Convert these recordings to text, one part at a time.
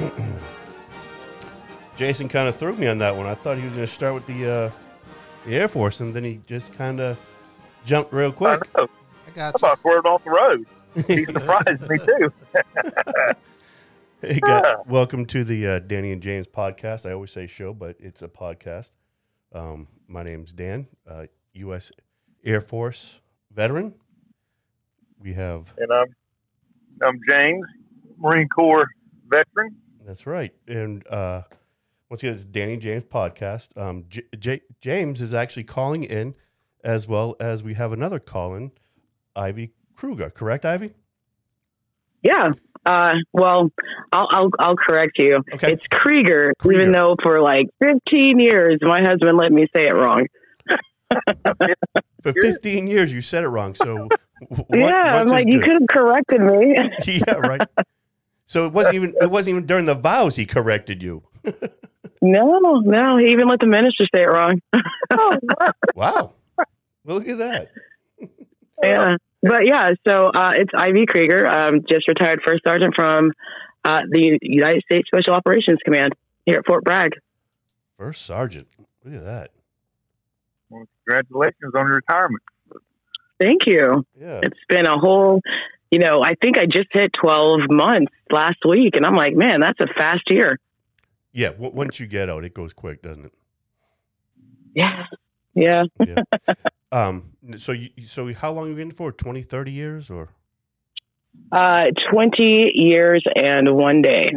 Jason kind of threw me on that one. I thought he was going to start with the uh, the Air Force, and then he just kind of jumped real I quick. know. I I got you. thought swerved off the road. He surprised me too. Hey, guys, welcome to the uh, Danny and James podcast. I always say show, but it's a podcast. Um, my name's Dan, uh, U.S. Air Force veteran. We have And I'm I'm James, Marine Corps veteran. That's right, and uh, once again, it's Danny James podcast. Um, J- J- James is actually calling in, as well as we have another call in, Ivy Kruger. Correct, Ivy? Yeah. Uh, well, I'll, I'll I'll correct you. Okay. It's Krieger, Krieger. even though for like 15 years my husband let me say it wrong. For 15 years, you said it wrong. So, what, yeah, I'm like his you could have corrected me. yeah, right. So it wasn't even it wasn't even during the vows he corrected you. no, no, he even let the minister say it wrong. Wow. Well, look at that. yeah, but yeah. So uh, it's Ivy Krieger, um, just retired first sergeant from uh, the United States Special Operations Command here at Fort Bragg. First sergeant. Look at that. Well, congratulations on your retirement. Thank you. Yeah. It's been a whole, you know, I think I just hit 12 months last week, and I'm like, man, that's a fast year. Yeah. W- once you get out, it goes quick, doesn't it? Yeah. Yeah. Yeah. um. So you so how long have you been for? 20, 30 years or? Uh, 20 years and one day.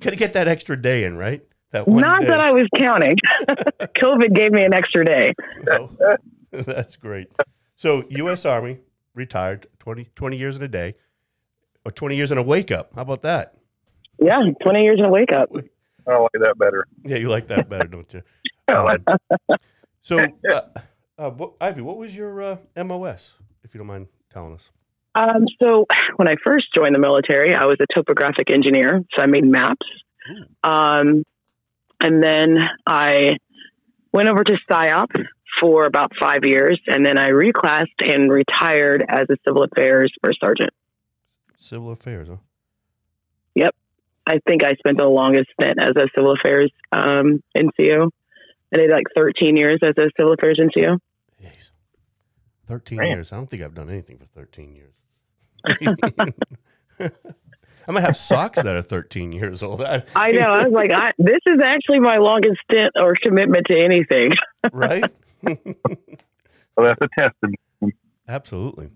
Gotta get that extra day in, right? That one Not day. that I was counting. COVID gave me an extra day. Oh, that's great. So U.S. Army retired 20, 20 years in a day, or twenty years in a wake up. How about that? Yeah, 20 years in a wake up. I like that better. Yeah, you like that better, don't you? Um, so, uh, uh, what, Ivy, what was your uh, MOS, if you don't mind telling us? Um, so when I first joined the military, I was a topographic engineer, so I made maps. Um, and then I went over to PSYOP for about five years, and then I reclassed and retired as a civil affairs first sergeant. Civil affairs, huh? Yep. I think I spent the longest stint as a civil affairs um, NCO. I did like 13 years as a civil affairs NCO. Jeez. 13 Man. years. I don't think I've done anything for 13 years. I might have socks that are 13 years old. I, I know. I was like, I, this is actually my longest stint or commitment to anything. right? Well, that's a testament. Absolutely.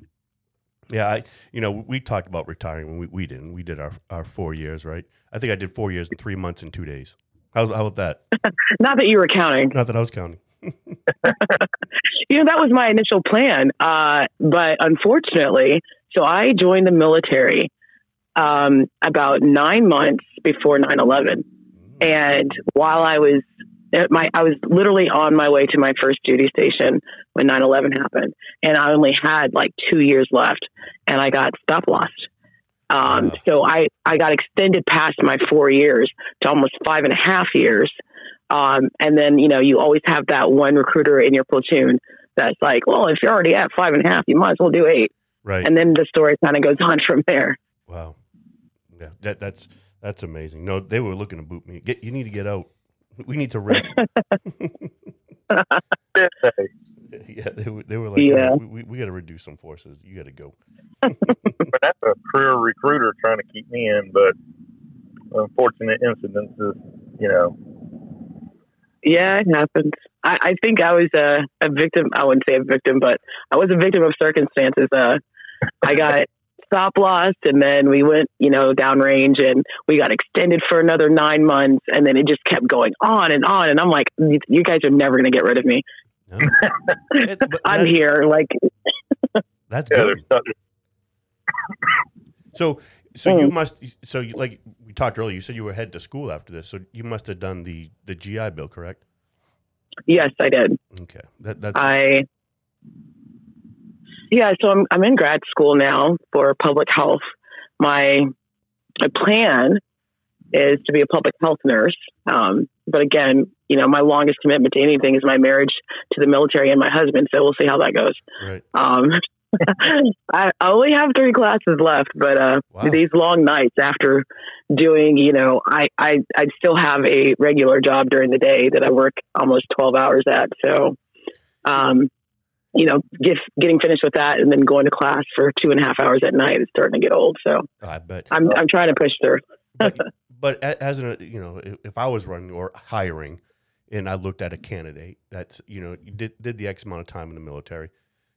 Yeah, I you know we talked about retiring when we, we didn't. We did our, our four years, right? I think I did four years and three months and two days. How, how about that? Not that you were counting. Not that I was counting. You know, that was my initial plan. Uh, but unfortunately, so I joined the military um, about nine months before 9 11. And while I was at my, I was literally on my way to my first duty station when 9 11 happened. And I only had like two years left and I got stop lost. Um, Wow. So I, I got extended past my four years to almost five and a half years. Um, and then, you know, you always have that one recruiter in your platoon that's like, well, if you're already at five and a half, you might as well do eight. Right. And then the story kind of goes on from there. wow. Yeah, that that's that's amazing. No, they were looking to boot me. Get you need to get out. We need to rest. yeah, they were, they were like, Yeah. "Oh, we, we, we got to reduce some forces. You got to go. but that's a career recruiter trying to keep me in. But unfortunate incidences, you know. Yeah, it happens. I, I think I was a, a victim. I wouldn't say a victim, but I was a victim of circumstances. Uh, I got stop loss, and then we went, you know, downrange, and we got extended for another nine months, and then it just kept going on and on. And I'm like, you you guys are never going to get rid of me. No? It- I'm here. Like, That's Yeah, good. there's stuff. So, so Mm. you must. So, you, like we talked earlier, you said you were head to school after this. So you must have done the the GI Bill, correct? yes, I did. Okay, that that's I yeah, so I'm I'm in grad school now for public health. My my plan is to be a public health nurse. Um, but again, you know, my longest commitment to anything is my marriage to the military and my husband. So we'll see how that goes. right. Um, I only have three classes left, but uh, Wow. these long nights after doing, you know, I, I I still have a regular job during the day that I work almost twelve hours at. So, um, you know, get, getting finished with that and then going to class for two and a half hours at night is starting to get old. So I bet. I'm I'm trying to push through. but, but a- as an you know, if- if I was running or hiring, and I looked at a candidate that's you know did did the X amount of time in the military,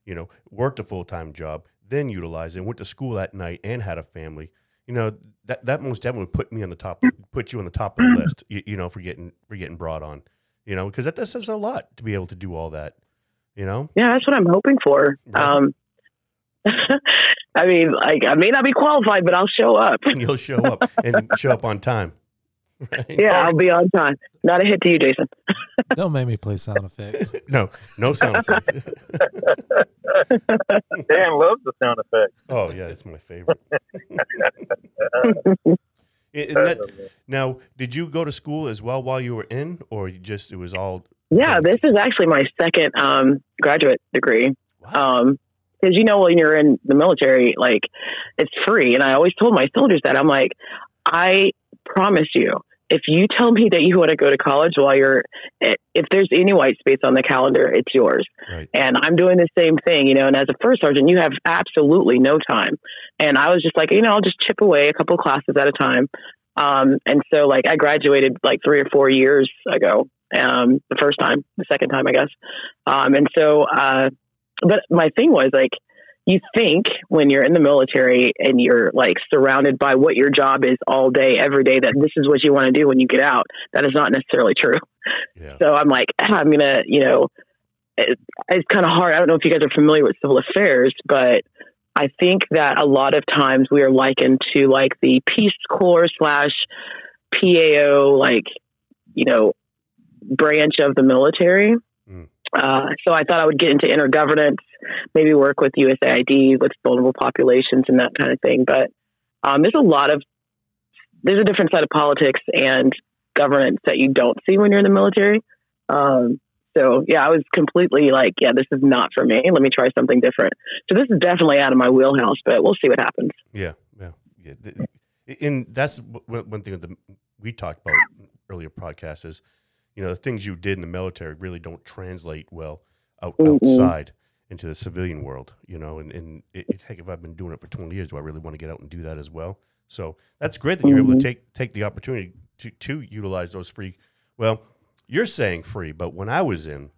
you know, worked a full time job, then utilized it, went to school at night, and had a family. You know that that most definitely would put me on the top, put you on the top of the list. You, you know, for getting for getting brought on. You know, because that, that says a lot to be able to do all that. You know, Yeah, that's what I'm hoping for. Right. Um, I mean, like I may not be qualified, but I'll show up. and you'll show up and show up on time. Right? Yeah, I'll be on time. Not a hit to you, Jason. Don't make me play sound effects. No, no sound effects. Dan loves the sound effects. Oh yeah, it's my favorite. And that- now, did you go to school as well while you were in, or you just it was all? Yeah, this is actually my second um, graduate degree. Wow. Um, because you know when you're in the military, like it's free, and I always told my soldiers that I'm like, I promise you, if you tell me that you want to go to college while you're, if there's any white space on the calendar, it's yours. right. And I'm doing the same thing, you know. And as a first sergeant, you have absolutely no time. And I was just like, you know, I'll just chip away a couple classes at a time. Um, and so, like, I graduated like three or four years ago. Um, the first time, the second time, I guess. Um, and so, uh, but my thing was like, you think when you're in the military and you're like surrounded by what your job is all day, every day, that this is what you want to do when you get out. That is not necessarily true. Yeah. So I'm like, "Ah, I'm gonna, you know, it, it's kind of hard. I don't know if you guys are familiar with civil affairs, but I think that a lot of times we are likened to like the Peace Corps slash PAO, like, you know, branch of the military. Mm. Uh, so I thought I would get into intergovernance, maybe work with USAID with vulnerable populations and that kind of thing. But um, there's a lot of there's a different side of politics and governance that you don't see when you're in the military. Um, so yeah, I was completely like, yeah, this is not for me. Let me try something different. So this is definitely out of my wheelhouse, but we'll see what happens. Yeah, yeah, yeah. And that's one thing that we talked about earlier podcast is, you know, the things you did in the military really don't translate well out, outside into the civilian world. You know, and, and it, it- heck, if I've been doing it for twenty years, do I really want to get out and do that as well? So that's great that you're able to Mhm. take take the opportunity to to utilize those free. Well, you're saying free, but when I was in,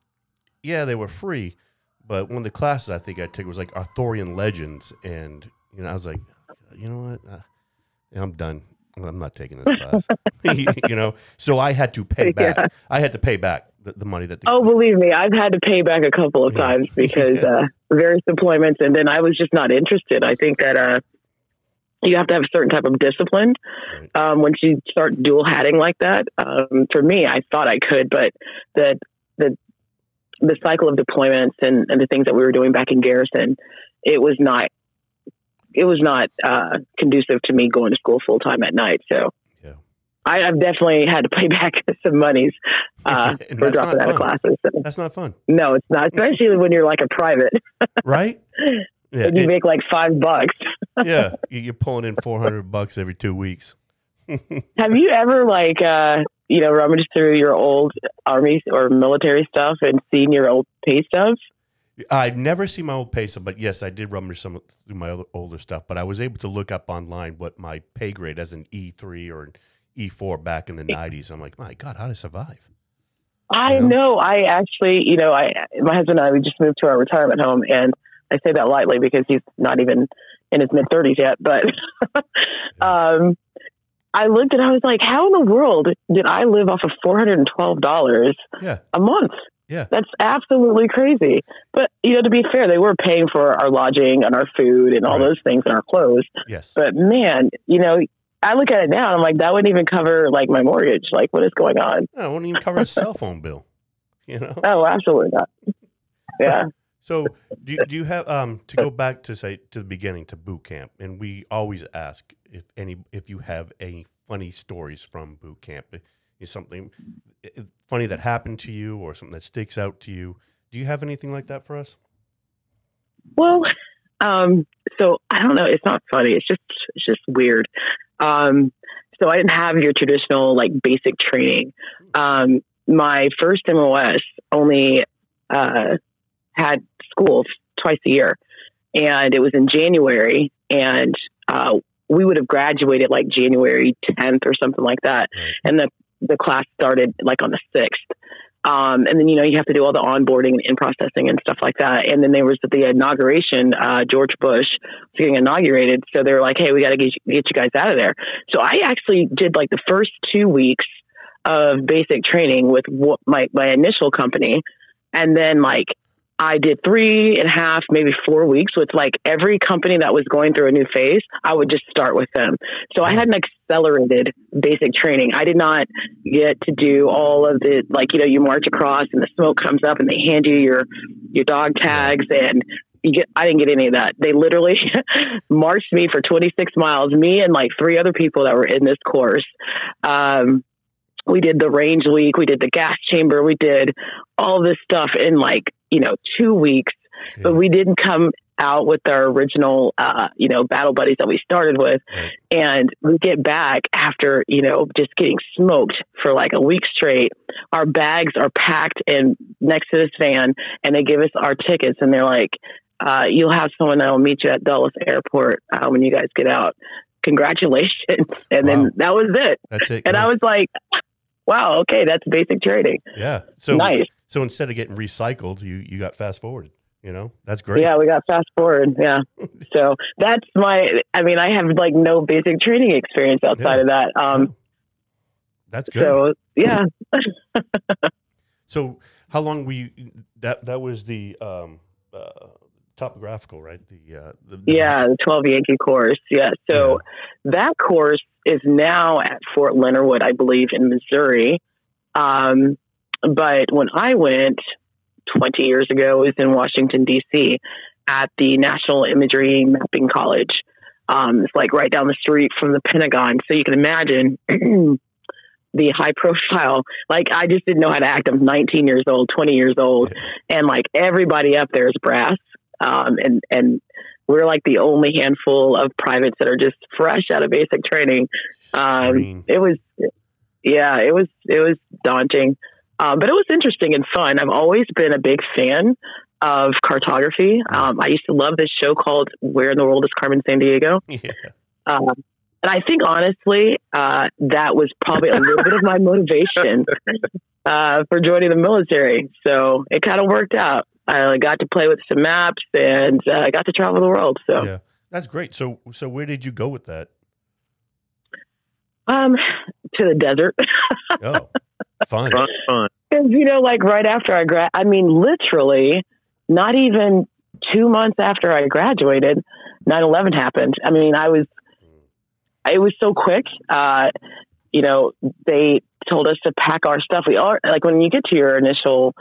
yeah, they were free. But one of the classes I think I took was like Arthurian legends, and you know, I was like, you know what, uh, I'm done. I'm not taking this class. you know, so I had to pay back. Yeah. I had to pay back the, the money that. The, Oh, believe me, I've had to pay back a couple of Yeah. times because Yeah. uh, various deployments, and then I was just not interested. I think that uh, you have to have a certain type of discipline Right. um, once you start dual hatting like that. Um, for me, I thought I could, but the the the cycle of deployments and, and the things that we were doing back in Garrison, it was not it was not uh, conducive to me going to school full time at night. So. Yeah. I, I've definitely had to pay back some monies uh, for dropping out of classes. So. That's not fun, No, it's not. Especially when you're like a private right? Yeah, and you and- make like five bucks. yeah. you- You're pulling in 400 bucks every two weeks. Have you ever like uh you know rummaged through your old army or military stuff and seen your old pay stubs? I've never seen my old pay stub, but yes, I did rummage some through my other, older stuff. But I was able to look up online what my pay grade as an E three or an E four back in the nineties. I'm like, my God, how did I survive? I You know? know. I actually, you know, I my husband and I we just moved to our retirement home, and I say that lightly because he's not even in his mid thirties yet. But um, I looked and I was like, how in the world did I live off of four hundred and twelve dollars Yeah, a month? Yeah. That's absolutely crazy. But, you know, to be fair, they were paying for our lodging and our food and all Right. those things and our clothes. yes, But man, you know, I look at it now and I'm like, that wouldn't even cover like my mortgage. Like, what is going on? I won't even cover a cell phone bill. You know. Oh, absolutely not. Yeah. So do you, do you have um to go back to say to the beginning to boot camp, and we always ask if any if you have any funny stories from boot camp. Is something funny that happened to you or something that sticks out to you? Do you have anything like that for us? Well, Um, so I don't know. It's not funny. It's just it's just weird. Um, so I didn't have your traditional like basic training. Um, my first MOS only uh, had school twice a year, and it was in January, and uh, we would have graduated like January 10th or something like that, and the the class started like on the sixth. Um, and then you know you have to do all the onboarding and in processing and stuff like that. And then there was the inauguration. Uh, George Bush was getting inaugurated, so they were like, "Hey, we got to get you, guys out of there." So I actually did like the first two weeks of basic training with my my initial company, and then like I did three and a half, maybe four weeks with like every company that was going through a new phase. I would just start with them. So I had an accelerated basic training. I did not get to do all of the like you know you march across and the smoke comes up and they hand you your your dog tags and you get I didn't get any of that. They literally marched me for 26 miles, me and like three other people that were in this course. Um, we did the range week, we did the gas chamber, we did all this stuff in like, you know, two weeks, but we didn't come out with our original, uh, you know, battle buddies that we started with. Right. And we get back after, you know, just getting smoked for like a week straight. Our bags are packed in next to this van and they give us our tickets and they're like, uh, you'll have someone that will meet you at Dulles Airport uh, when you guys get out. Congratulations. And Wow. then that was it. That's it. And yeah. I was like, wow, okay, that's basic training. yeah. So nice. so instead of getting recycled, you you got fast forwarded. You know, that's great. Yeah, we got fast forward. Yeah. so that's my, I mean, I have like no basic training experience outside Yeah. of that. Um, That's good. so yeah. So how long were you? That that was the um, uh, topographical, right? The, uh, the, Yeah, the 12 Yankee course. Yeah. So that course is now at Fort Leonard Wood, I believe, in Missouri. Um, but when I went 20 years ago, it was in Washington, D.C. at the National Imagery Mapping College. Um, it's like right down the street from the Pentagon. So you can imagine the high profile. Like, I just didn't know how to act. I'm 19 years old, 20 years old. And like everybody up there is brass. Um, and, and we're like the only handful of privates that are just fresh out of basic training. Um, it was, yeah, it was, it was daunting. Um, but it was interesting and fun. I've always been a big fan of cartography. Um, I used to love this show called Where in the World is Carmen Sandiego? Yeah. Um, and I think honestly, uh, that was probably a little bit of my motivation uh, for joining the military. So it kind of worked out. I got to play with some maps and uh, I got to travel the world. So, Yeah. That's great. So so where did you go with that? um, to the desert. Oh, fun. Fun, fun. Because, you know, like right after I grad, I mean, literally, not even two months after I graduated, 9 11 happened. I mean, I was, it was so quick. Uh, you know, they told us to pack our stuff. We are, like, when you get to your initial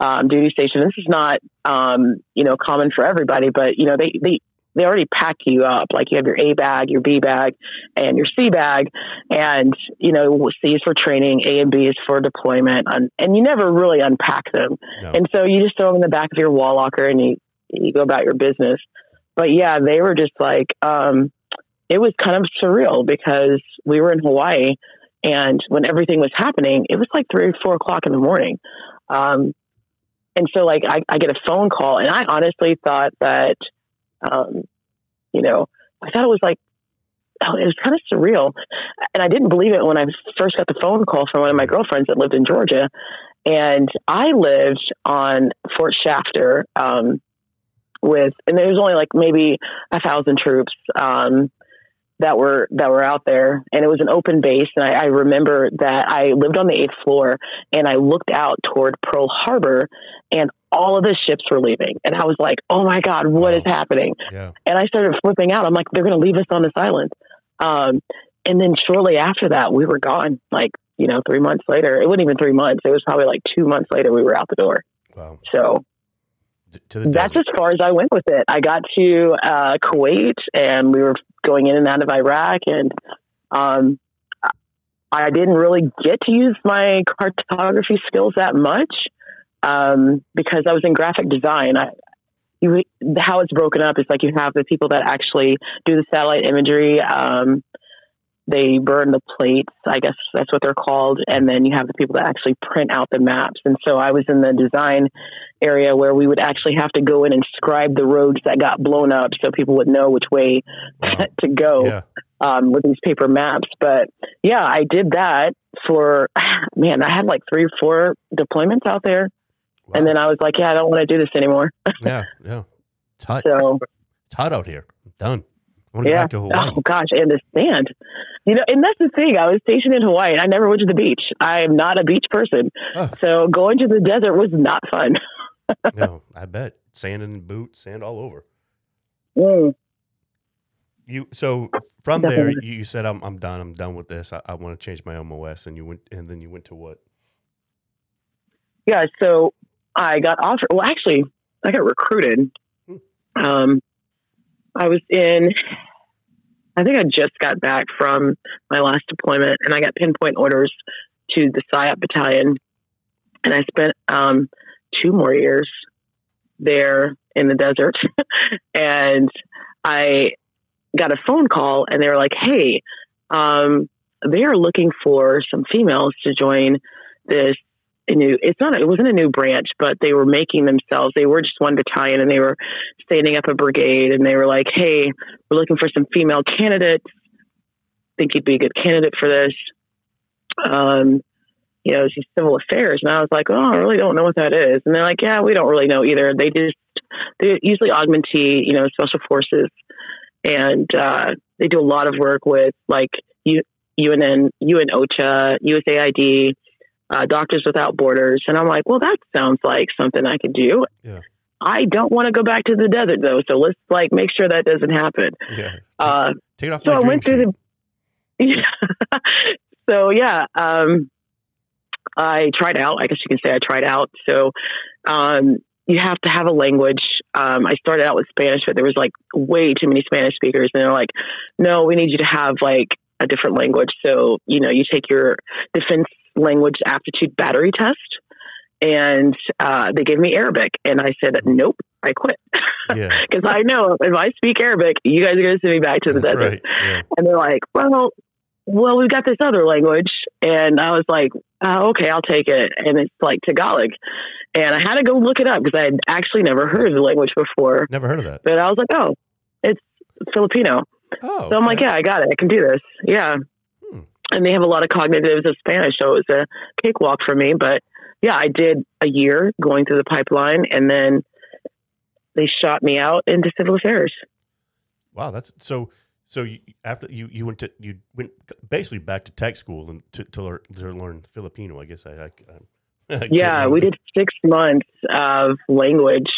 um, duty station, this is not, um, you know, common for everybody, but, you know, they, they, they already pack you up. Like you have your A bag, your B bag, and your C bag. And, you know, C is for training, A and B is for deployment. And, and you never really unpack them. No. And so you just throw them in the back of your wall locker and you, you go about your business. But yeah, they were just like, um, it was kind of surreal because we were in Hawaii and when everything was happening, it was like three or four o'clock in the morning. Um, and so like I, I get a phone call and I honestly thought that, um, you know, I thought it was like, oh, it was kind of surreal. And I didn't believe it when I first got the phone call from one of my girlfriends that lived in Georgia. And I lived on Fort Shafter, um, with, and there was only like maybe a thousand troops, um, that were that were out there. And it was an open base. And I, I remember that I lived on the eighth floor and I looked out toward Pearl Harbor and all of the ships were leaving. And I was like oh my god what is Wow. happening? Yeah. and I started flipping out. I'm like they're going to leave us on this island. Um, and then shortly after that we were gone like you know three months later. It wasn't even three months. It was probably like two months later we were out the door. Wow. so To the that's as far as I went with it. I got to uh, Kuwait, and we were going in and out of Iraq, and um, I didn't really get to use my cartography skills that much um, because I was in graphic design. I, you how it's broken up is like you have the people that actually do the satellite imagery. Um, they burn the plates, I guess that's what they're called, and then you have the people that actually print out the maps. And so I was in the design area where we would actually have to go in and scribe the roads that got blown up, so people would know which way Wow. to go Yeah. um, with these paper maps. But yeah, I did that for man. I had like three or four deployments out there, Wow. and then I was like, yeah, I don't want to do this anymore. yeah, yeah. It's hot. So It's hot out here. I'm done. I want to yeah, back to Hawaii. oh gosh, and the sand. You know, and that's the thing. I was stationed in Hawaii, and I never went to the beach. I am not a beach person, Oh. so going to the desert was not fun. no, I bet. Sand in boots, sand all over. Mm. You so from there you said I'm I'm done. I'm done with this. I, I want to change my MOS and you went and then you went to what? Yeah, so I got offered. Well, actually, I got recruited. Hmm. Um, I was in. I think I just got back from my last deployment, and I got pinpoint orders to the PSYOP battalion, and I spent um, two more years there in the desert, and I got a phone call, and they were like, "Hey, um, they are looking for some females to join this a new it's not it wasn't a new branch but they were making themselves they were just one battalion and they were standing up a brigade and they were like hey we're looking for some female candidates. Think you'd be a good candidate for this. Um you know just civil affairs. And i was like oh i really don't know what that is. And they're like yeah we don't really know either. They just they usually augmentee you know special forces. And uh they do a lot of work with like U- UNN, UN OCHA, USAID, uh, Doctors Without Borders. And I'm like, well, that sounds like something I could do. Yeah. I don't want to go back to the desert though, so let's like make sure that doesn't happen. Yeah. Uh, Take it off so I went through sheet. the. so yeah, um, I tried out. I guess you can say I tried out. So um, you have to have a language. Um, I started out with Spanish, but there was like way too many Spanish speakers, and they're like, "No, we need you to have like a different language." So you know, you take your defense language aptitude battery test, and uh, they gave me Arabic, and I said, "Nope, I quit." Yeah. Because I know if I speak Arabic, you guys are going to send me back to the That's desert. right. Yeah. And they're like, well, well, we've got this other language. And I was like, oh, okay, I'll take it. And it's like Tagalog. And I had to go look it up because I had actually never heard of the language before. Never heard of that. But I was like, oh, it's Filipino. Oh. So I'm like, yeah, I got it. I can do this. Yeah. And they have a lot of cognitives of Spanish. So it was a cakewalk for me. But yeah, I did a year going through the pipeline. And then they shot me out into civil affairs. Wow, that's so. So you, after you, you went to you went basically back to tech school and to to learn, to learn Filipino. I guess I, I, I can't yeah, we did six months of language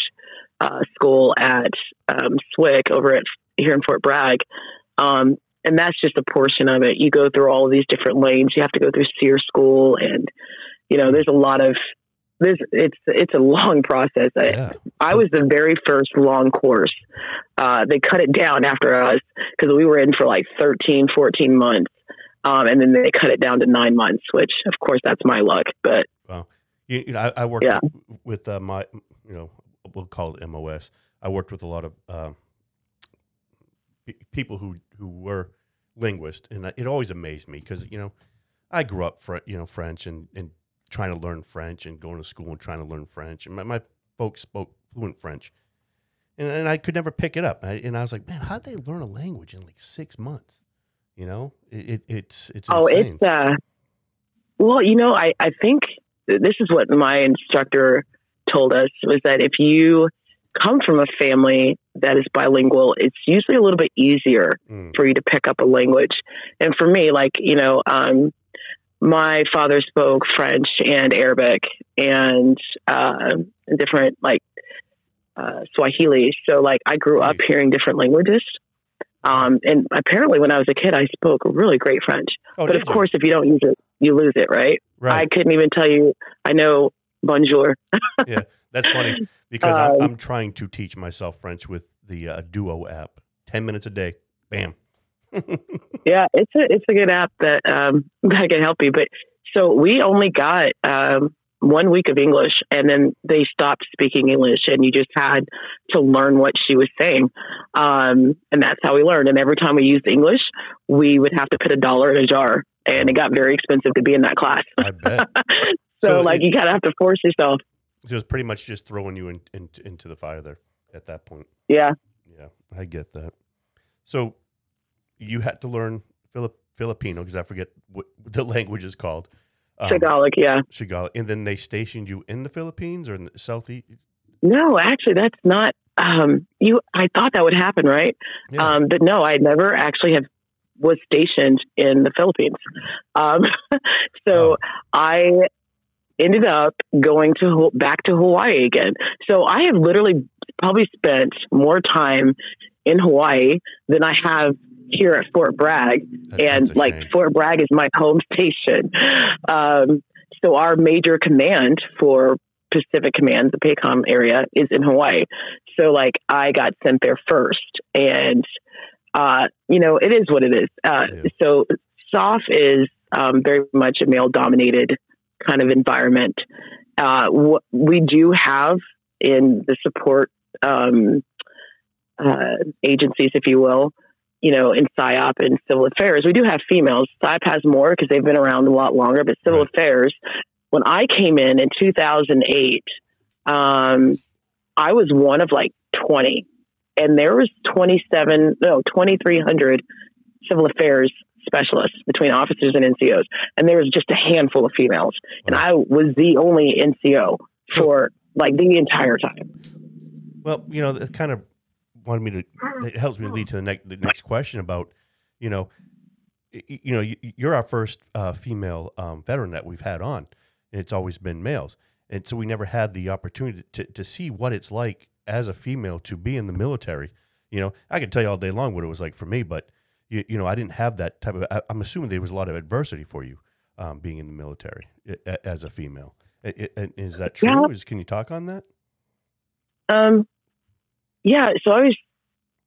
uh, school at um, SWCS over at here in Fort Bragg. Um, and that's just a portion of it. You go through all of these different lanes. You have to go through SERE school, and you know, there's a lot of this. It's it's a long process. I, Yeah. I was the very first long course. Uh, they cut it down after us because we were in for like 13, 14 months. Um, and then they cut it down to nine months, which of course that's my luck. But You, you know, I, I worked Yeah. with uh, my, you know, we'll call it MOS. I worked with a lot of uh, people who who were linguists, and it always amazed me because you know, I grew up, fr- you know, French and and trying to learn French and going to school and trying to learn French, and my, my folks spoke fluent French, and, and I could never pick it up, I, and I was like, man, how did they learn a language in like six months? You know, it, it it's it's Oh, insane. it's uh well, you know, I I think this is what my instructor told us was that if you come from a family that is bilingual, it's usually a little bit easier Mm. for you to pick up a language. And for me, like, you know, um my father spoke French and Arabic and uh different like uh Swahili. So like I grew up hearing different languages. Um, and apparently when I was a kid, I spoke really great French. Oh, But of you? course, if you don't use it, you lose it, right? right? I couldn't even tell you. I know bonjour. Yeah, that's funny because I'm, Um, I'm trying to teach myself French with the uh, Duo app. Ten minutes a day, bam. Yeah, it's a it's a good app that um, that can help you. But so we only got um, one week of English and then they stopped speaking English and you just had to learn what she was saying. Um, and that's how we learned. And every time we used English, we would have to put a dollar in a jar and it got very expensive to be in that class. So, So like it- you kind of have to force yourself. So it's pretty much just throwing you in, in, into the fire there at that point. Yeah. Yeah, I get that. So you had to learn Filip, Filipino because I forget what the language is called. Um, Tagalog. Yeah. Tagalog. And then they stationed you in the Philippines or in the southeast. No, actually, that's not. Um, you, I thought that would happen, right? Yeah. Um, but no, I never actually have was stationed in the Philippines. Um, so Oh. I ended up going to back to Hawaii again. So I have literally probably spent more time in Hawaii than I have here at Fort Bragg That- and like shame. Fort Bragg is my home station. Um, so our major command for Pacific Command, the PACOM area, is in Hawaii. So like I got sent there first, and uh, you know it is what it is. Uh, Yeah. So SOF is um, very much a male dominated kind of environment. Uh, what we do have in the support um, uh, agencies, if you will, you know, in PSYOP and civil affairs, we do have females. PSYOP has more because they've been around a lot longer, but civil Right. affairs, when I came in in 2008, um, I was one of like 20, and there was 27, no, 2,300 civil affairs specialists between officers and NCOs, and there was just a handful of females, and I was the only NCO for like the entire time. Well, you know, that kind of wanted me to. It helps me lead to the next the next question about, you know, you know, you- you're our first uh, female um, veteran that we've had on, and it's always been males, and so we never had the opportunity to to see what it's like as a female to be in the military. You know, I could tell you all day long what it was like for me, but you, you know, I didn't have that type of. I, I'm assuming there was a lot of adversity for you um, being in the military as a female. I- I- Is that true? Yeah. Is can you talk on that? Um, yeah. So I was,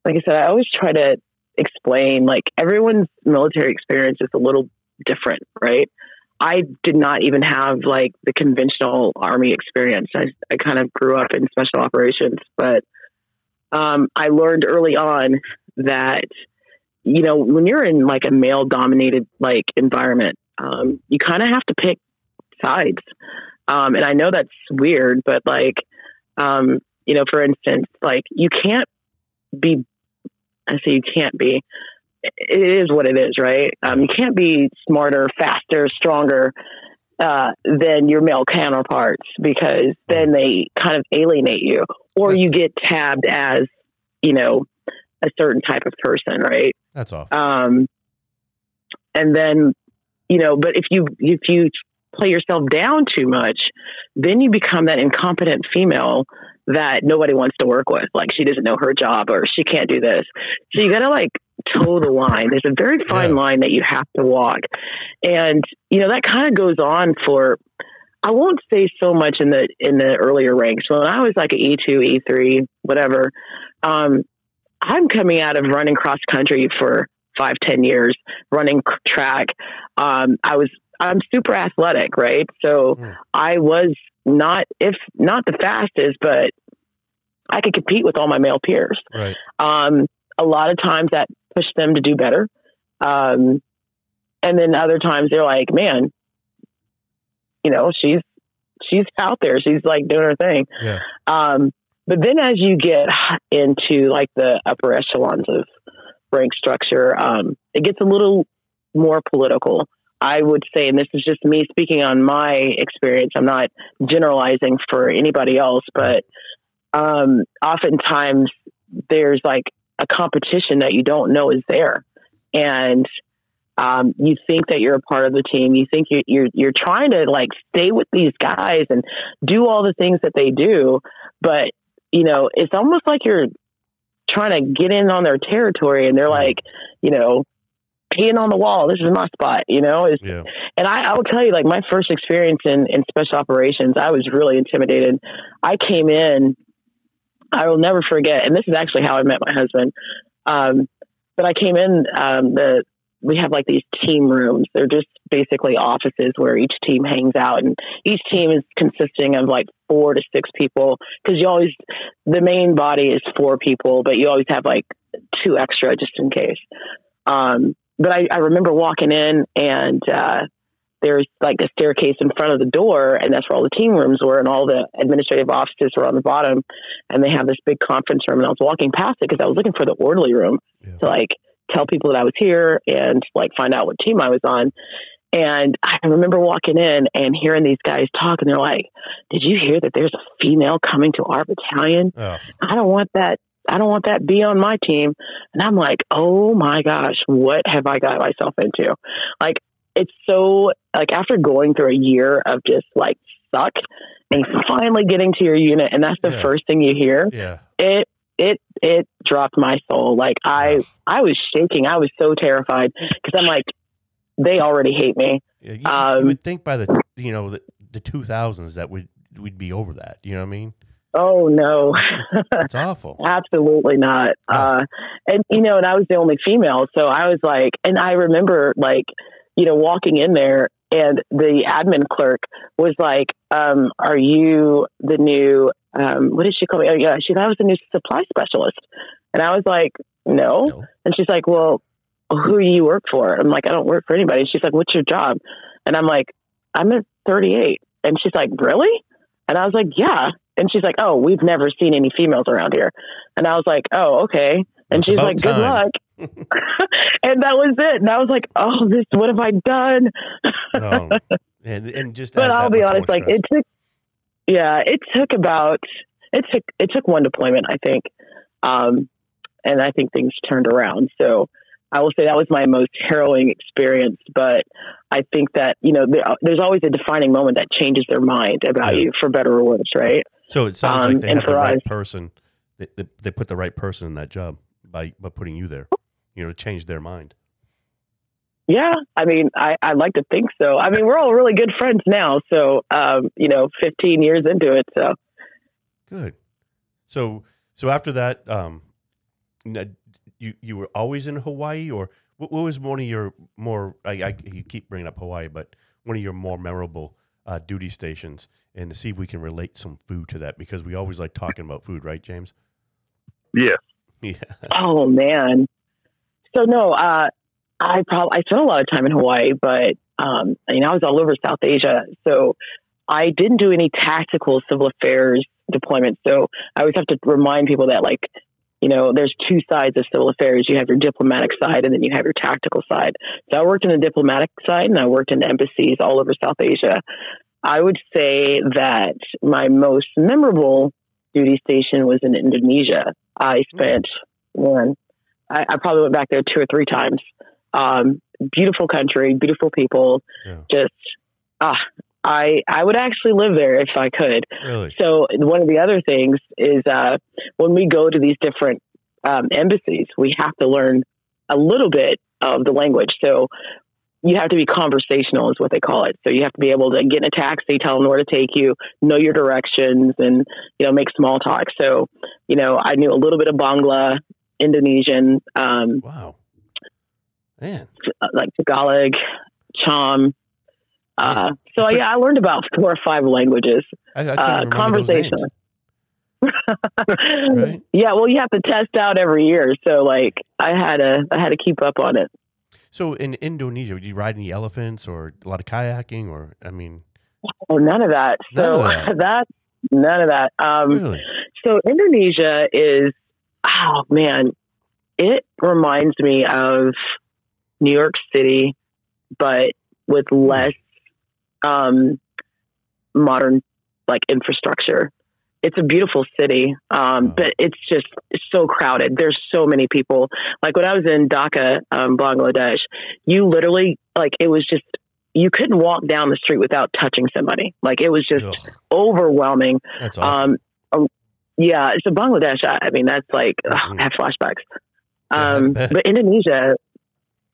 like I said, I always try to explain like everyone's military experience is a little different, right? I did not even have like the conventional army experience. I, I kind of grew up in special operations, but um, I learned early on that you know when you're in like a male dominated like environment, um, you kind of have to pick sides. Um, and I know that's weird, but like um, you know, for instance, like you can't be, I say you can't be, it is what it is, right? Um, you can't be smarter, faster, stronger uh, than your male counterparts because then they kind of alienate you or you get tabbed as, you know, a certain type of person, right? That's off. Um, and then, you know, but if you if you play yourself down too much, then you become that incompetent female that nobody wants to work with. Like she doesn't know her job or she can't do this. So you got to like toe the line. There's a very fine Yeah. line that you have to walk, and you know that kind of goes on for. I won't say so much in the in the earlier ranks. When I was like an E two, E three, whatever, um, I'm coming out of running cross country for five, ten years, running track. Um, I was I'm super athletic, right? So Mm. I was not, if not the fastest, but I could compete with all my male peers. Right. Um, a lot of times that pushed them to do better. Um, and then other times they're like, man, you know, she's, she's out there. She's like doing her thing. Yeah. Um, but then as you get into like the upper echelons of rank structure, um, it gets a little more political. I would say, and this is just me speaking on my experience. I'm not generalizing for anybody else, but um, oftentimes there's like a competition that you don't know is there, and um, you think that you're a part of the team. You think you, you're you're trying to like stay with these guys and do all the things that they do, but you know it's almost like you're trying to get in on their territory, and they're like, you know, peeing on the wall. This is my spot, you know. It's, Yeah. and I, I will tell you, like my first experience in, in special operations, I was really intimidated. I came in, I will never forget, and this is actually how I met my husband. Um, but I came in, um, the we have like these team rooms. They're just basically offices where each team hangs out, and each team is consisting of like four to six people because you always the main body is four people, but you always have like two extra just in case. Um, but I, I remember walking in and uh, there's like a staircase in front of the door, and that's where all the team rooms were, and all the administrative offices were on the bottom, and they have this big conference room. And I was walking past it because I was looking for the orderly room Yeah. to like tell people that I was here and like find out what team I was on. And I remember walking in and hearing these guys talk, and they're like, "Did you hear that there's a female coming to our battalion? Oh, I don't want that. I don't want that be on my team." And I'm like, "Oh my gosh, what have I got myself into?" Like, it's so like after going through a year of just like suck, and finally getting to your unit, and that's the Yeah. first thing you hear. yeah. It it it dropped my soul. Like I I was shaking. I was so terrified because I'm like, they already hate me. Yeah, you, Um, you would think by the you know the, the 2000s that would we'd be over that. You know what I mean? Oh no. It's awful. Absolutely not. Uh, and you know, and I was the only female, so I was like, and I remember like, you know, walking in there, and the admin clerk was like, um, "Are you the new? Um, what did she call me? Oh yeah, she thought I was a new supply specialist," and I was like, "No," No. and she's like, "Well, who do you work for?" I'm like, "I don't work for anybody." She's like, "What's your job?" And I'm like, "I'm at 38," and she's like, "Really?" And I was like, "Yeah." And she's like, "Oh, we've never seen any females around here." And I was like, "Oh, okay." And It's she's like, "Good time." luck." and that was it. And I was like, "Oh, this what have I done?" Um, and and just but I'll be honest, like stress. it took, yeah, it took about it took it took one deployment, I think, um, and I think things turned around. So I will say that was my most harrowing experience. But I think that you know there, there's always a defining moment that changes their mind about Yeah. you for better or worse, right? So it sounds Um, like they have the right us- person. They, they, they put the right person in that job by by putting you there. You know, to change their mind. Yeah, I mean, I, I like to think so. I mean, we're all really good friends now. So, um, you know, 15 years into it. So, Good. So so after that, um, you you were always in Hawaii, or what, what was one of your more? I, I you keep bringing up Hawaii, but one of your more memorable uh, duty stations, and to see if we can relate some food to that because we always like talking about food, right, James? Yes. Yeah. oh man. So no, uh, I probably I spent a lot of time in Hawaii, but um, I mean, I was all over South Asia. So I didn't do any tactical civil affairs deployments. So I always have to remind people that like, you know, there's two sides of civil affairs. You have your diplomatic side and then you have your tactical side. So I worked in the diplomatic side and I worked in embassies all over South Asia. I would say that my most memorable duty station was in Indonesia. I spent man, I, I probably went back there two or three times. Um, beautiful country, beautiful people. Yeah. Just ah, I I would actually live there if I could. Really? So one of the other things is uh, when we go to these different um, embassies, we have to learn a little bit of the language. So you have to be conversational, is what they call it. So you have to be able to get in a taxi, tell them where to take you, know your directions, and you know make small talk. So you know I knew a little bit of Bangla, Indonesian, um, Wow. Man. like Tagalog, Cham. Uh, so yeah, I learned about four or five languages. I, I Uh, remember those names. conversational. Right? Yeah, well, you have to test out every year, so like I had to I had to keep up on it. So in Indonesia, did you ride any elephants or a lot of kayaking, or I mean, Oh, none of that. None So of that. that none of that. Um, really? so Indonesia is oh man, it reminds me of New York City, but with less um, modern like infrastructure. It's a beautiful city, um, but it's just so crowded. There's so many people. Like when I was in Dhaka, um, Bangladesh, you literally like it was just you couldn't walk down the street without touching somebody. Like it was just Ugh, overwhelming. that's awful. Um, um, yeah, so Bangladesh, I, I mean, that's like, ugh, Mhm. I have flashbacks. Yeah, Um, bet. but Indonesia,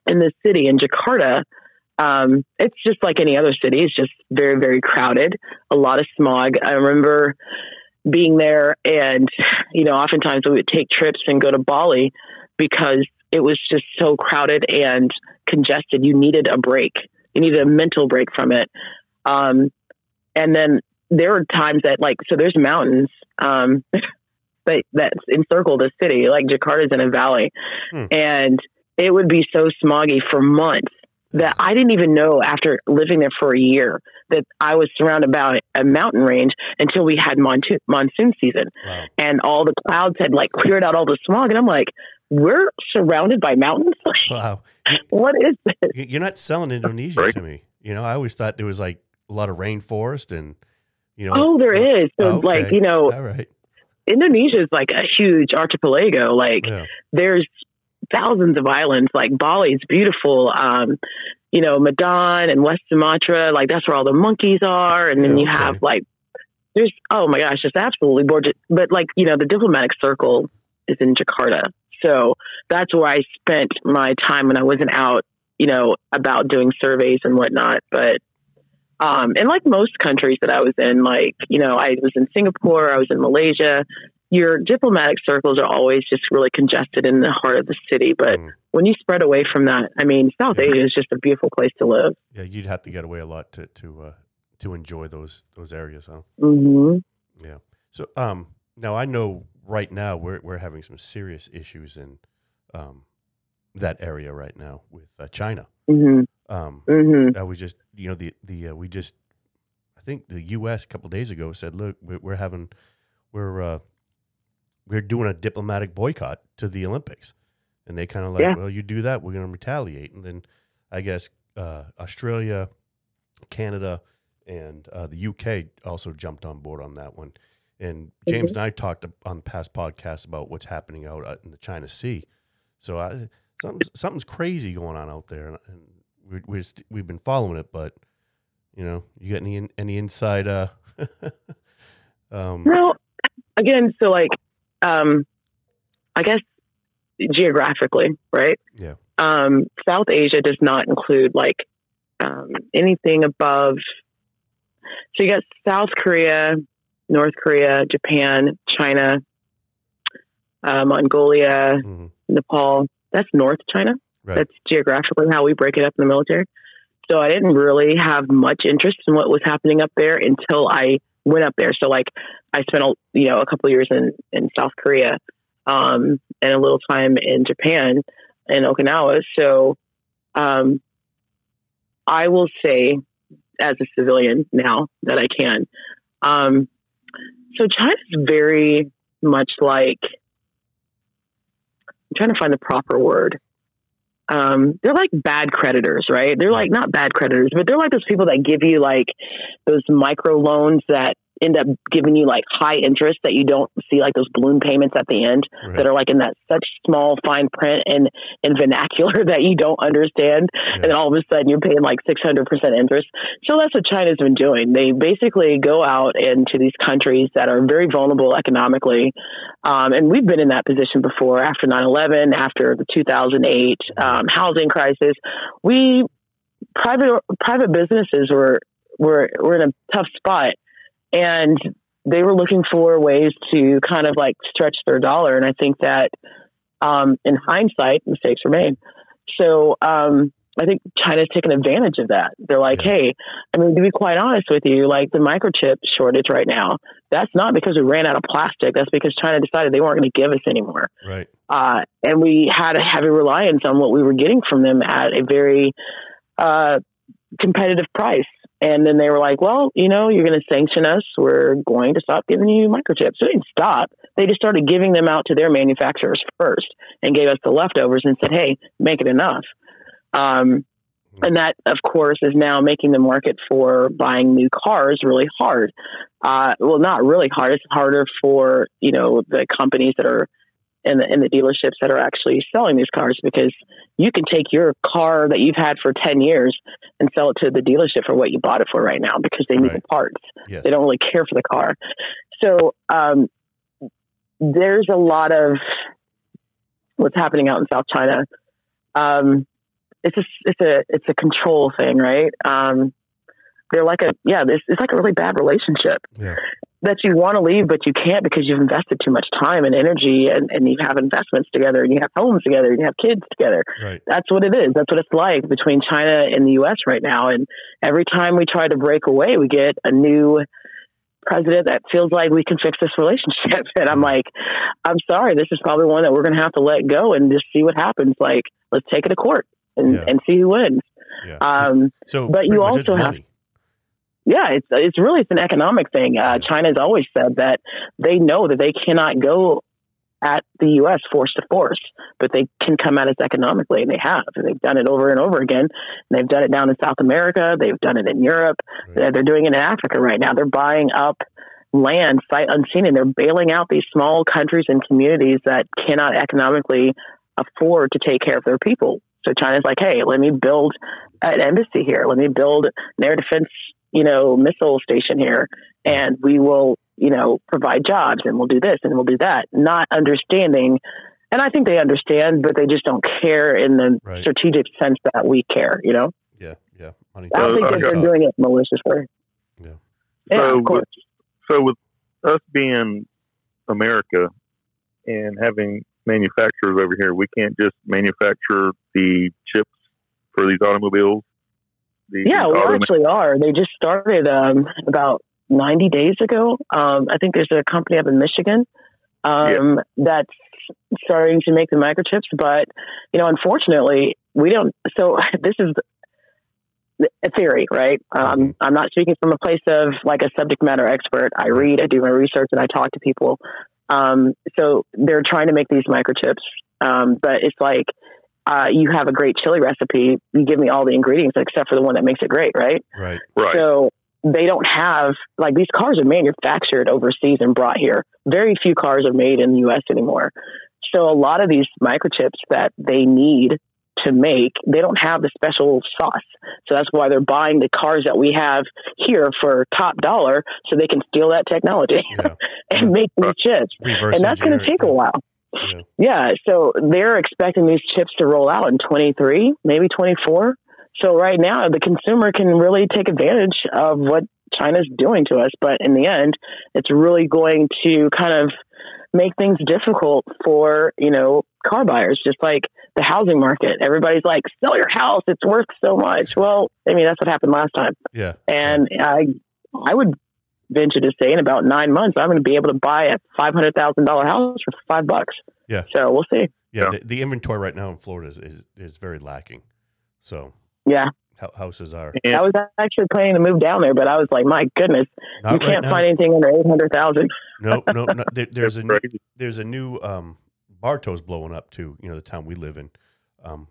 in the city in Jakarta, um, it's just like any other city. It's just very, very crowded. A lot of smog. I remember being there, and you know, oftentimes we would take trips and go to Bali because it was just so crowded and congested. You needed a break. You needed a mental break from it. Um, and then there were times that like so there's mountains um, that that encircle the city. Like Jakarta's in a valley, Hmm. and it would be so smoggy for months that I didn't even know after living there for a year that I was surrounded by a mountain range until we had monsoon, monsoon season Wow. and all the clouds had like cleared out all the smog and I'm like we're surrounded by mountains Wow. what is this You- You're not selling Indonesia Right. to me. You know, I always thought there was like a lot of rainforest and, you know. oh there oh, is so Oh, like you know All right. Indonesia is like a huge archipelago like Yeah. there's thousands of islands like Bali's beautiful um you know Medan and West Sumatra like that's where all the monkeys are and then Yeah, you have like there's oh my gosh it's absolutely gorgeous but like you know the diplomatic circle is in Jakarta so that's where I spent my time when I wasn't out you know about doing surveys and whatnot but um and like most countries that I was in like you know I was in Singapore I was in Malaysia your diplomatic circles are always just really congested in the heart of the city. But Mm. when you spread away from that, I mean, South Yeah. Asia is just a beautiful place to live. Yeah, you'd have to get away a lot to to uh, to enjoy those those areas, huh? hmm Yeah. So um now I know right now we're we're having some serious issues in um that area right now with uh, China. hmm Um hmm I was just you know the the uh, we just I think the U.S. a couple days ago said, look, we're, we're having we're uh, we're doing a diplomatic boycott to the Olympics, and they kind of like, Yeah. well, you do that, we're going to retaliate, and then I guess uh, Australia, Canada, and uh, the UK also jumped on board on that one. And James and I talked on past podcasts about what's happening out uh, in the China Sea. So I, something's, something's crazy going on out there, and, and we, we just, we've been following it. But you know, you got any any inside? Uh, um, Well, again, so like, um, I guess geographically, right? Yeah. Um, South Asia does not include like um, anything above. So you got South Korea, North Korea, Japan, China, uh, Mongolia, mhm, Nepal. That's North China. right. That's geographically how we break it up in the military. So I didn't really have much interest in what was happening up there until I went up there. So like I spent a you know a couple years in in South Korea, um, and a little time in Japan in Okinawa. So um, I will say, as a civilian now that I can, um, so China's very much like I'm trying to find the proper word um, they're like bad creditors, right? They're like not bad creditors, but they're like those people that give you like those micro loans that end up giving you like high interest that you don't see like those balloon payments at the end right. that are like in that such small fine print and in vernacular that you don't understand. And then all of a sudden you're paying like 600% interest. So that's what china's been doing. They basically go out into these countries that are very vulnerable economically. Um, and we've been in that position before after 9-11 after the 2008 um, housing crisis. We private private businesses were were were in a tough spot and they were looking for ways to kind of like stretch their dollar. And I think that um, in hindsight, mistakes were made. So um, I think China's taken advantage of that. They're like, hey, I mean, to be quite honest with you, like the microchip shortage right now, that's not because we ran out of plastic. That's because China decided they weren't going to give us anymore. right. Uh, and we had a heavy reliance on what we were getting from them at a very uh, competitive price. And then they were like, well, you know, you're going to sanction us. We're going to stop giving you microchips. They didn't stop. They just started giving them out to their manufacturers first and gave us the leftovers and said, hey, make it enough. Um, and that, of course, is now making the market for buying new cars really hard. Uh, well, not really hard. It's harder for, you know, the companies that are in the, in the dealerships that are actually selling these cars because you can take your car that you've had for 10 years and sell it to the dealership for what you bought it for right now because they need Right. the parts. Yes. They don't really care for the car. So um, there's a lot of what's happening out in South China. Um, it's a it's a it's a control thing, right? Um, they're like a yeah, this it's like a really bad relationship. Yeah. That you want to leave, but you can't because you've invested too much time and energy and, and you have investments together and you have homes together and you have kids together. Right. That's what it is. That's what it's like between China and the US right now. And every time we try to break away, we get a new president that feels like we can fix this relationship. And I'm like, I'm sorry, this is probably one that we're going to have to let go and just see what happens. Like, let's take it to court and, Yeah. and see who wins. Yeah. Um, so, but you pretty much it's also have- money. Yeah, it's it's really it's an economic thing. Uh, has always said that they know that they cannot go at the U.S. force to force, but they can come at us economically, and they have. They've done it over and over again. And they've done it down in South America. They've done it in Europe. Right. They're, they're doing it in Africa right now. They're buying up land sight unseen, and they're bailing out these small countries and communities that cannot economically afford to take care of their people. So China's like, hey, let me build an embassy here. Let me build an air defense, you know, missile station here, and we will, you know, provide jobs, and we'll do this, and we'll do that. Not understanding, and I think they understand, but they just don't care in the Right. strategic sense that we care. You know, Yeah. Yeah. Money. I don't So, think uh, that they're jobs. doing it maliciously. Yeah. Yeah, So of course. So with us being America and having manufacturers over here, we can't just manufacture the chips for these automobiles. The Yeah, we actually are. They just started um, about 90 days ago. Um, I think there's a company up in Michigan um, that's starting to make the microchips, but you know, unfortunately, we don't. So this is a theory, right? Um, I'm not speaking from a place of like a subject matter expert. I read, I do my research, and I talk to people. Um, so they're trying to make these microchips, um, but it's like uh, you have a great chili recipe. You give me all the ingredients except for the one that makes it great, right? Right. right. So they don't have like these cars are manufactured overseas and brought here. Very few cars are made in the U.S. anymore. So a lot of these microchips that they need to make, they don't have the special sauce. So that's why they're buying the cars that we have here for top dollar, so they can steal that technology Yeah. and make these chips. Reverse and that's going to take a while. Yeah. Yeah, so they're expecting these chips to roll out in 23, maybe 24. So right now, the consumer can really take advantage of what China's doing to us. But in the end, it's really going to kind of make things difficult for, you know, car buyers, just like the housing market. Everybody's like, sell your house, it's worth so much. Well, I mean, that's what happened last time. Yeah. And I, I would venture to say in about nine months, I'm going to be able to buy a five hundred thousand dollar house for five bucks. Yeah. So we'll see. Yeah. Yeah. The, the inventory right now in Florida is, is, is very lacking. So Yeah, hou- houses are And- I was actually planning to move down there, but I was like, my goodness, not you right can't now. find anything under eight hundred thousand. No, no, no. There, there's a new, there's a new um, Bartow's blowing up too. You know the town we live in, um,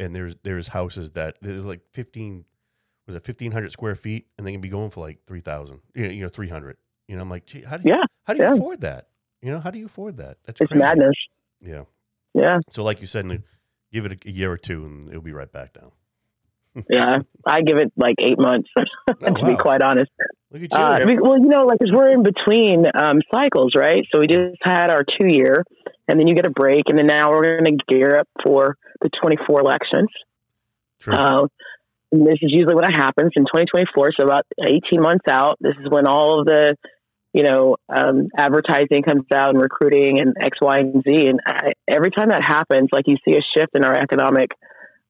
and there's there's houses that there's like fifteen was it fifteen hundred square feet, and they can be going for like three thousand. You know, you know three hundred. You know, I'm like, gee, how do you Yeah, how do you yeah. afford that? You know, how do you afford that? That's It's crazy. madness. Yeah. Yeah, So like you said, give it a, year or two, and it'll be right back down. yeah. I give it like eight months to Oh, be quite honest. Look at you. Uh, we- well, you know, like 'cause we're in between um, cycles, right? So we just had our two year, and then you get a break, and then now we're going to gear up for the 24 elections. True. Uh, and this is usually when it happens in 2024. So about 18 months out, this is when all of the, you know, um, advertising comes out and recruiting and X, Y, and Z. And I, every time that happens, like you see a shift in our economic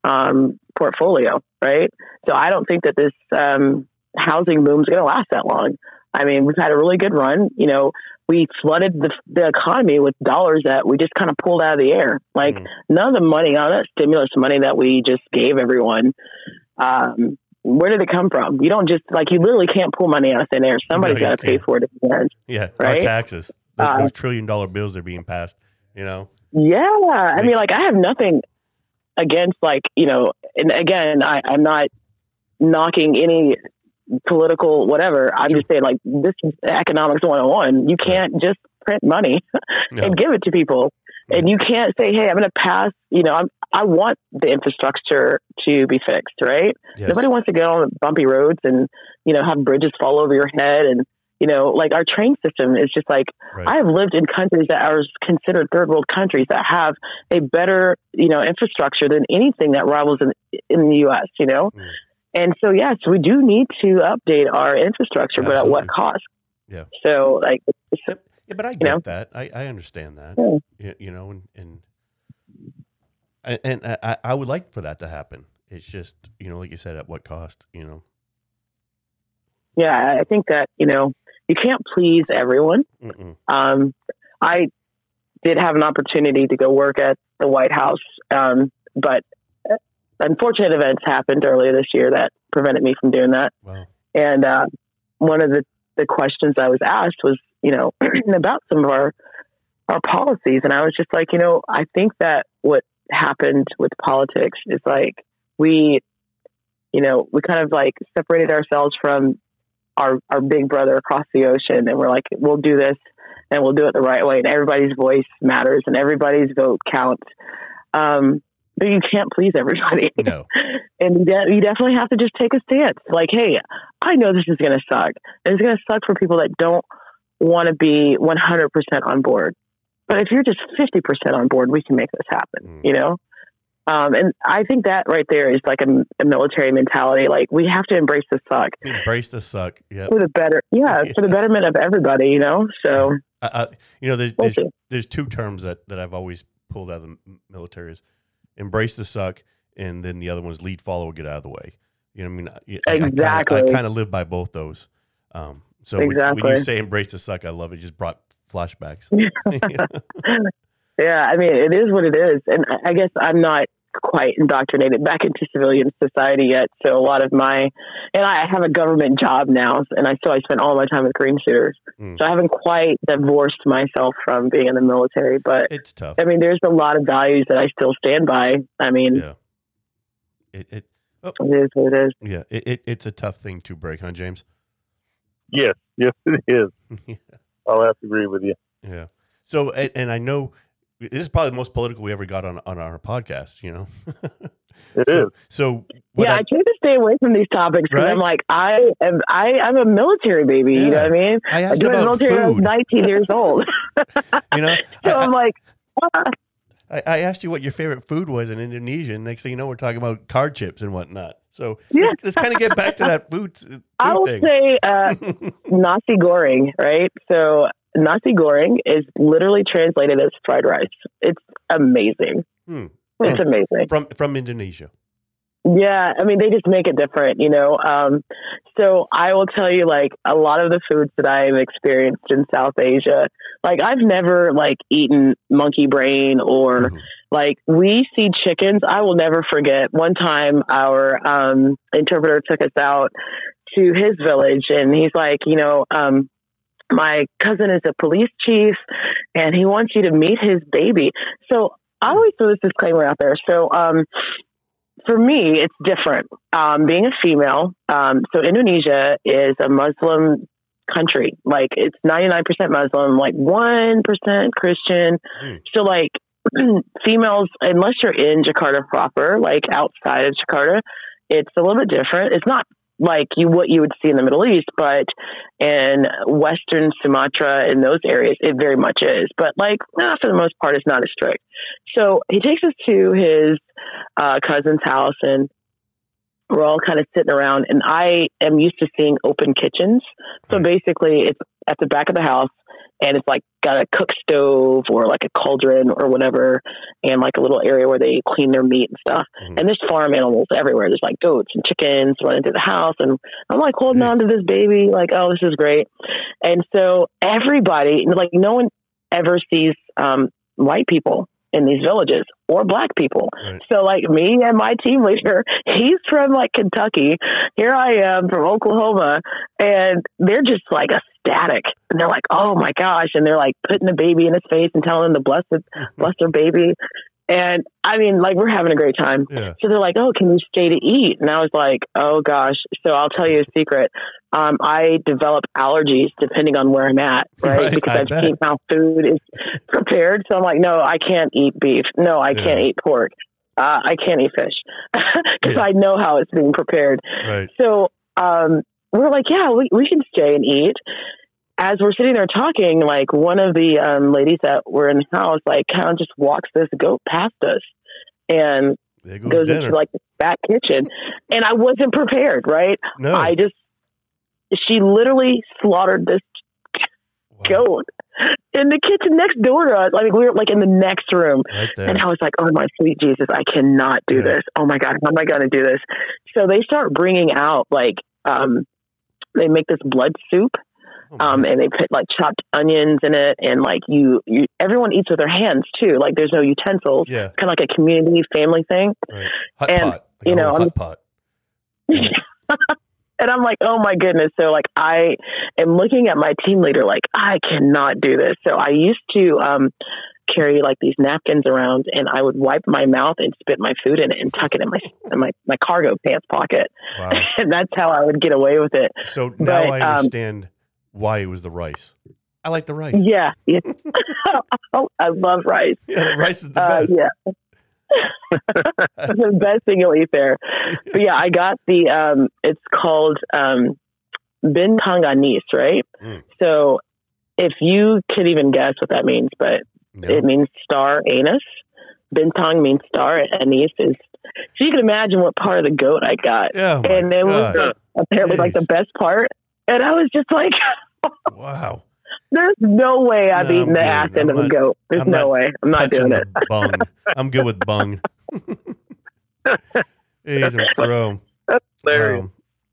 um, portfolio, right? So I don't think that this um, housing boom is going to last that long. I mean, we've had a really good run. You know, we flooded the, the economy with dollars that we just kind of pulled out of the air. Like Mm. none of the money, all of that stimulus money that we just gave everyone, um, where did it come from? You don't just like you literally can't pull money out of thin air. Somebody's No, got to pay for it at the end. yeah. right? Our taxes. Those, Uh, those trillion dollar bills are being passed. You know. Yeah, I mean, like I have nothing against like you know, and again, I, I'm not knocking any political whatever. I'm Sure. just saying like this is economics 101. You can't just print money No. and give it to people. And you can't say, "Hey, I'm going to pass." You know, I'm, I want the infrastructure to be fixed, right? Yes. Nobody wants to go on bumpy roads and you know have bridges fall over your head, and you know, like our train system is just like Right. I have lived in countries that are considered third world countries that have a better, you know, infrastructure than anything that rivals in in the U.S. You know, Mm. and so yes, we do need to update our infrastructure, but at what cost? Yeah. So like. Yeah, but I get know? that. I, I understand that. Yeah. You, you know, and and and, and I, I would like for that to happen. It's just you know, like you said, at what cost? You know. yeah, I think that you know you can't please everyone. Um, I did have an opportunity to go work at the White House, um, but unfortunate events happened earlier this year that prevented me from doing that. Wow. And uh, one of the, the questions I was asked was, you know, about some of our our policies, and I was just like, you know, I think that what happened with politics is like we, you know, we kind of like separated ourselves from our our big brother across the ocean, and we're like, we'll do this, and we'll do it the right way, and everybody's voice matters, and everybody's vote counts. Um, but you can't please everybody No. and you de- you definitely have to just take a stance. Like, hey, I know this is going to suck. And it's going to suck for people that don't want to be 100% on board. But if you're just 50% on board, we can make this happen, Mm. you know? Um, and I think that right there is like a, a military mentality. Like, we have to embrace the suck Embrace the suck. Yeah. for the better, yeah, for the betterment of everybody, you know? So, I, I, you know, there's there's, there's two terms that, that I've always pulled out of the military is embrace the suck, and then the other one is lead, follow, get out of the way. You know what I mean? I- I- I, Exactly. of, I kind of live by both those. Um, so when- when, you say embrace the suck, I love it. Just brought flashbacks. yeah, I mean, it is what it is. And I- I guess I'm not quite indoctrinated back into civilian society yet. So a lot of my, and I have a government job now, and I still I spend all my time with green shooters. Mm. So I haven't quite divorced myself from being in the military. But it's tough. I mean, there's a lot of values that I still stand by. I mean, Yeah. It, it it is what it is. yeah it, it it's a tough thing to break, huh, James? Yes, yes, it is. yeah. I'll have to agree with you. Yeah. So, and, and I know this is probably the most political we ever got on on our podcast. You know. It is. so, so yeah, I, I- try to stay away from these topics because Right? I'm like, I am, I, I'm a military baby. You know what I mean? I I asked joined the about military when I was 19 years old. You know, so I, I'm like, ah. I, I asked you what your favorite food was in Indonesia. And next thing you know, we're talking about card chips and whatnot. So Yeah. let's, let's kind of get back to that food, food I will thing. say uh, nasi goreng, right? So nasi goreng is literally translated as fried rice. It's amazing. Hmm. It's amazing. from from Indonesia. Yeah, I mean they just make it different, you know. Um, so I will tell you, like a lot of the foods that I've experienced in South Asia, like I've never like eaten monkey brain or Mhm. Like we see chickens. I will never forget one time our um, interpreter took us out to his village, and he's like, you know, um, my cousin is a police chief, and he wants you to meet his baby. So I always throw this disclaimer out there. So um, for me, it's different. Um, being a female, um, so Indonesia is a Muslim country. Like it's ninety nine percent Muslim, like one percent Christian. Hmm. So like females, unless you're in Jakarta proper, like outside of Jakarta, it's a little bit different. It's not like you what you would see in the Middle East, but in Western Sumatra in those areas, it very much is. But like eh, for the most part, it's not as strict. So he takes us to his uh, cousin's house, and we're all kind of sitting around. And I am used to seeing open kitchens, so basically it's at the back of the house. And it's like got a cook stove or like a cauldron or whatever, and like a little area where they clean their meat and stuff. Mhm. And there's farm animals everywhere. There's like goats and chickens running through the house. And I'm like holding Mm. on to this baby, like, oh, this is great. And so everybody, like, no one ever sees um, white people in these villages or black people. Right. So, like, me and my team leader, he's from like Kentucky. Here I am from Oklahoma. And they're just like ecstatic. And they're like, oh my gosh. And they're like putting the baby in his face and telling him to bless it, bless their baby. And I mean, like, we're having a great time. Yeah. So they're like, "Oh, can you stay to eat?" And I was like, "Oh gosh." So I'll tell you a secret. Um, I develop allergies depending on where I'm at, right? Right, because I I've bet. seen how food is prepared. So I'm like, "No, I can't eat beef. No, I can't eat pork. Uh, I can't eat fish because Yeah. I know how it's being prepared." Right. So um, we're like, "Yeah, we we can stay and eat." As we're sitting there talking, like one of the um, ladies that were in the house, like kind of just walks this goat past us, and There goes, into like the back kitchen and I wasn't prepared, right? no. I just she literally slaughtered this goat in the kitchen next door to us. Like we were like in the next room. Right. And I was like, oh my sweet Jesus, I cannot do Yeah. this. Oh my God, how am I going to do this? So they start bringing out like, um, they make this blood soup, Oh, um, and they put like chopped onions in it, and like you, you, everyone eats with their hands too. Like there's no utensils, yeah. kind of like a community family thing. Right. Hot and, pot. Like you know, hot pot. and I'm like, oh my goodness. So like I am looking at my team leader like I cannot do this. So I used to um carry like these napkins around and I would wipe my mouth and spit my food in it and tuck it in my in my, my cargo pants pocket. Wow. And that's how I would get away with it. So now But, I um, understand why it was the rice. I like the rice. Yeah. yeah. oh, I love rice. Yeah, rice is the Uh, best. yeah. the best thing you'll eat there. But yeah, I got the um it's called um bintang anise, right? Mm. So if you could even guess what that means, but No. it means star anus. Bintang means star, anise is so you can imagine what part of the goat I got. Yeah. oh and it was God. apparently like the best part. And I was just like, Wow. there's no way I've No, eaten the ass end of a goat. There's I'm no way. I'm not doing it. bung. I'm good with bung. He's a pro. Hilarious.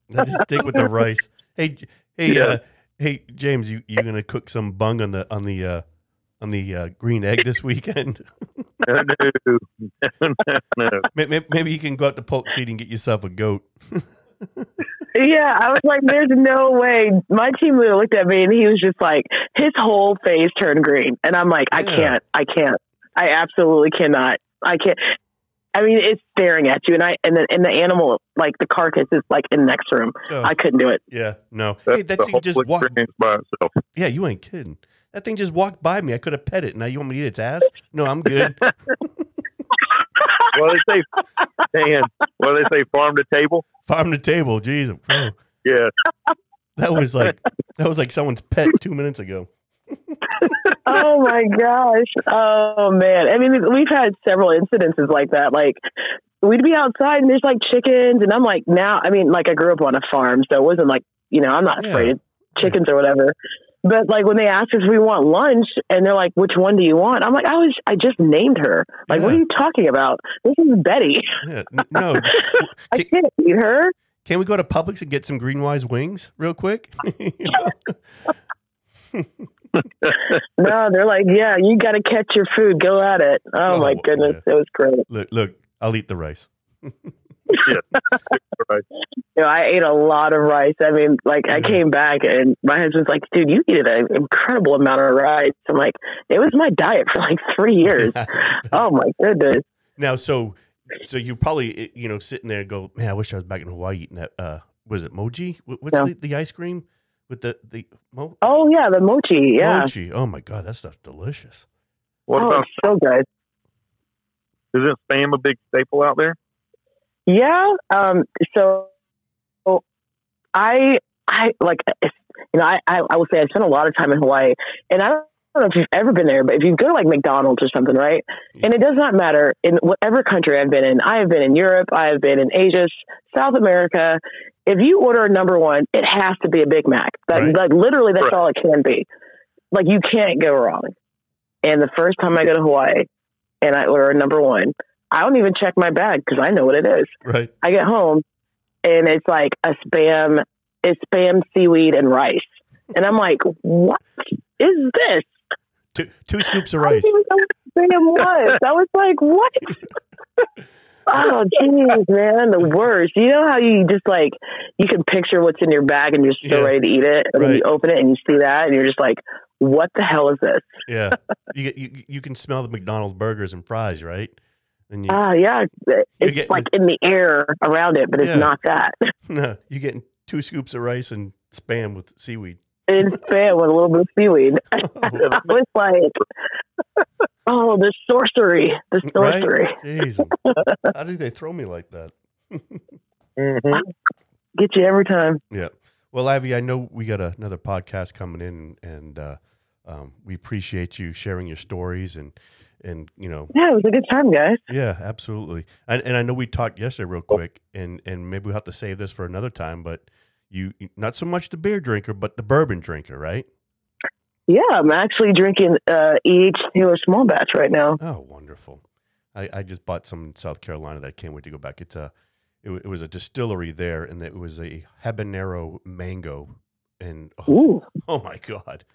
Wow. I just stick with the rice. Hey, hey, Yeah. uh, hey, James, you you gonna cook some bung on the on the uh, on the uh, green egg this weekend? no, no, no. May- may- Maybe you can go out to Polk Seed and get yourself a goat. Yeah, I was like, there's no way. My team leader looked at me and he was just like, his whole face turned green. And I'm like, I Yeah. can't. I can't. I absolutely cannot. I can't. I mean, it's staring at you, and I and the and the animal, like the carcass, is like in the next room. Oh, I couldn't do it. yeah, no. That's hey, that the whole just experience by itself. Yeah, you ain't kidding. That thing just walked by me. I could have pet it. Now you want me to eat its ass? No, I'm good. Well, they say, Dan, well, they say farm to table. Farm to table. Jesus. bro. Yeah. That was like that was like someone's pet two minutes ago. oh my gosh. Oh man. I mean, we've had several incidences like that. Like we'd be outside and there's like chickens, and I'm like, now. I mean, like I grew up on a farm, so it wasn't like you know I'm not Yeah. afraid of chickens or whatever. But like when they ask us if we want lunch, and they're like, "Which one do you want?" I'm like, "I was, I just named her. Like, what are you talking about? This is Betty. Yeah, no. I Can- can't eat her." Can we go to Publix and get some GreenWise wings real quick? No, they're like, "Yeah, you got to catch your food. Go at it." Oh, Oh, my goodness, it was great. look, look, I'll eat the rice. Right. You know, I ate a lot of rice. I mean, like I Mhm. came back and my husband's like, "Dude, you eat an incredible amount of rice." I'm like, "It was my diet for like three years." oh my goodness. now, so, so you probably, you know, sitting there and go, man, I wish I was back in Hawaii eating that. Uh, was it mochi? What's Yeah. the, the ice cream with the the mo- Oh yeah, the mochi. Yeah. mochi? Oh my god, that stuff's delicious. What oh, about, it's so good. isn't spam a big staple out there? Yeah. Um. So, I I like you know I, I I will say I spent a lot of time in Hawaii, and I don't know if you've ever been there, but if you go to like McDonald's or something, right? And it does not matter in whatever country I've been in. I have been in Europe. I have been in Asia, South America. If you order a number one, it has to be a Big Mac. That, Right. Like literally, that's Right. all it can be. Like you can't go wrong. And the first time I go to Hawaii and I order a number one, I don't even check my bag because I know what it is. Right. I get home and it's like a spam, it's spam, seaweed, and rice. And I'm like, what is this? Two, two scoops of I rice. didn't even know what spam was. I was like, what? oh, jeez, man, the worst. You know how you just like, you can picture what's in your bag and you're so Yeah. ready to eat it. And then you open it and you see that and you're just like, what the hell is this? Yeah, you you you can smell the McDonald's burgers and fries, right? And you Ah, yeah. It's get- like in the air around it, but it's Yeah. not that. no, you're getting two scoops of rice and spam with seaweed. It's spam with a little bit of seaweed. I was like, oh, the sorcery, the Right? sorcery. Jeez, how do they throw me like that? Mm-hmm. Get you every time. Yeah. Well, Avi, I know we got another podcast coming in, and uh, um, we appreciate you sharing your stories and and you know, Yeah, it was a good time, guys. yeah, absolutely. And and I know we talked yesterday real quick, and and maybe we'll have to save this for another time. But you, not so much the beer drinker, but the bourbon drinker, right? Yeah, I'm actually drinking uh, E.H. Taylor Small Batch right now. Oh, wonderful! I, I just bought some in South Carolina that I can't wait to go back. It's a it, it was a distillery there, and it was a habanero mango, and oh, Ooh, oh my god,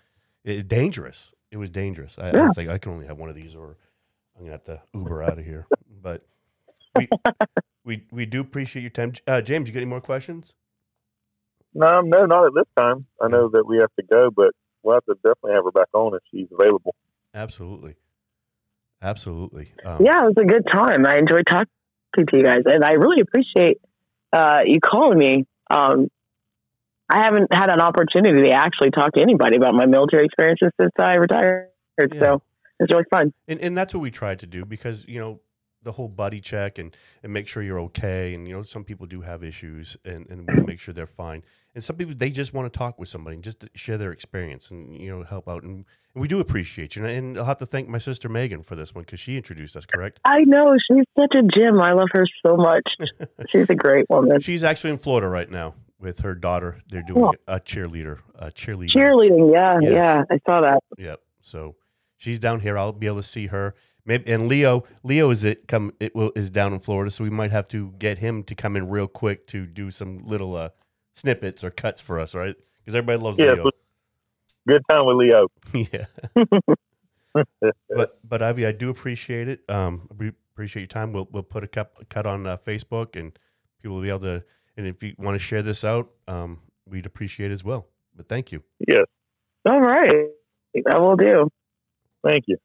it, dangerous! It was dangerous. I, I was like, I can only have one of these, or I'm gonna have to Uber out of here. But we we we do appreciate your time, uh, James. You got any more questions? No, no, not at this time. I know that we have to go, but we'll have to definitely have her back on if she's available. Absolutely, absolutely. Um, yeah, it was a good time. I enjoyed talking to you guys, and I really appreciate uh, you calling me. Um, I haven't had an opportunity to actually talk to anybody about my military experiences since I retired, Yeah. so it's really fun. and and that's what we tried to do because you know the whole buddy check and and make sure you're okay and you know some people do have issues and and we make sure they're fine and some people they just want to talk with somebody and just share their experience and you know help out and, and we do appreciate you and, and I'll have to thank my sister Megan for this one because she introduced us correct I know she's such a gem. I love her so much. She's a great woman. she's actually in Florida right now with her daughter they're doing Oh. a cheerleader a cheerleader Cheerleading, yeah, Yes. yeah, I saw that. Yep. So she's down here. I'll be able to see her. Maybe and Leo, Leo is it come it will is down in Florida, so we might have to get him to come in real quick to do some little uh snippets or cuts for us, right? Because everybody loves Yes, Leo. Good time with Leo. yeah. but but Ivy, I do appreciate it. Um, we appreciate your time. We'll we'll put a cut cut on uh, Facebook, and people will be able to. And if you want to share this out, um, we'd appreciate it as well. But thank you. Yes, All right, I will do. thank you.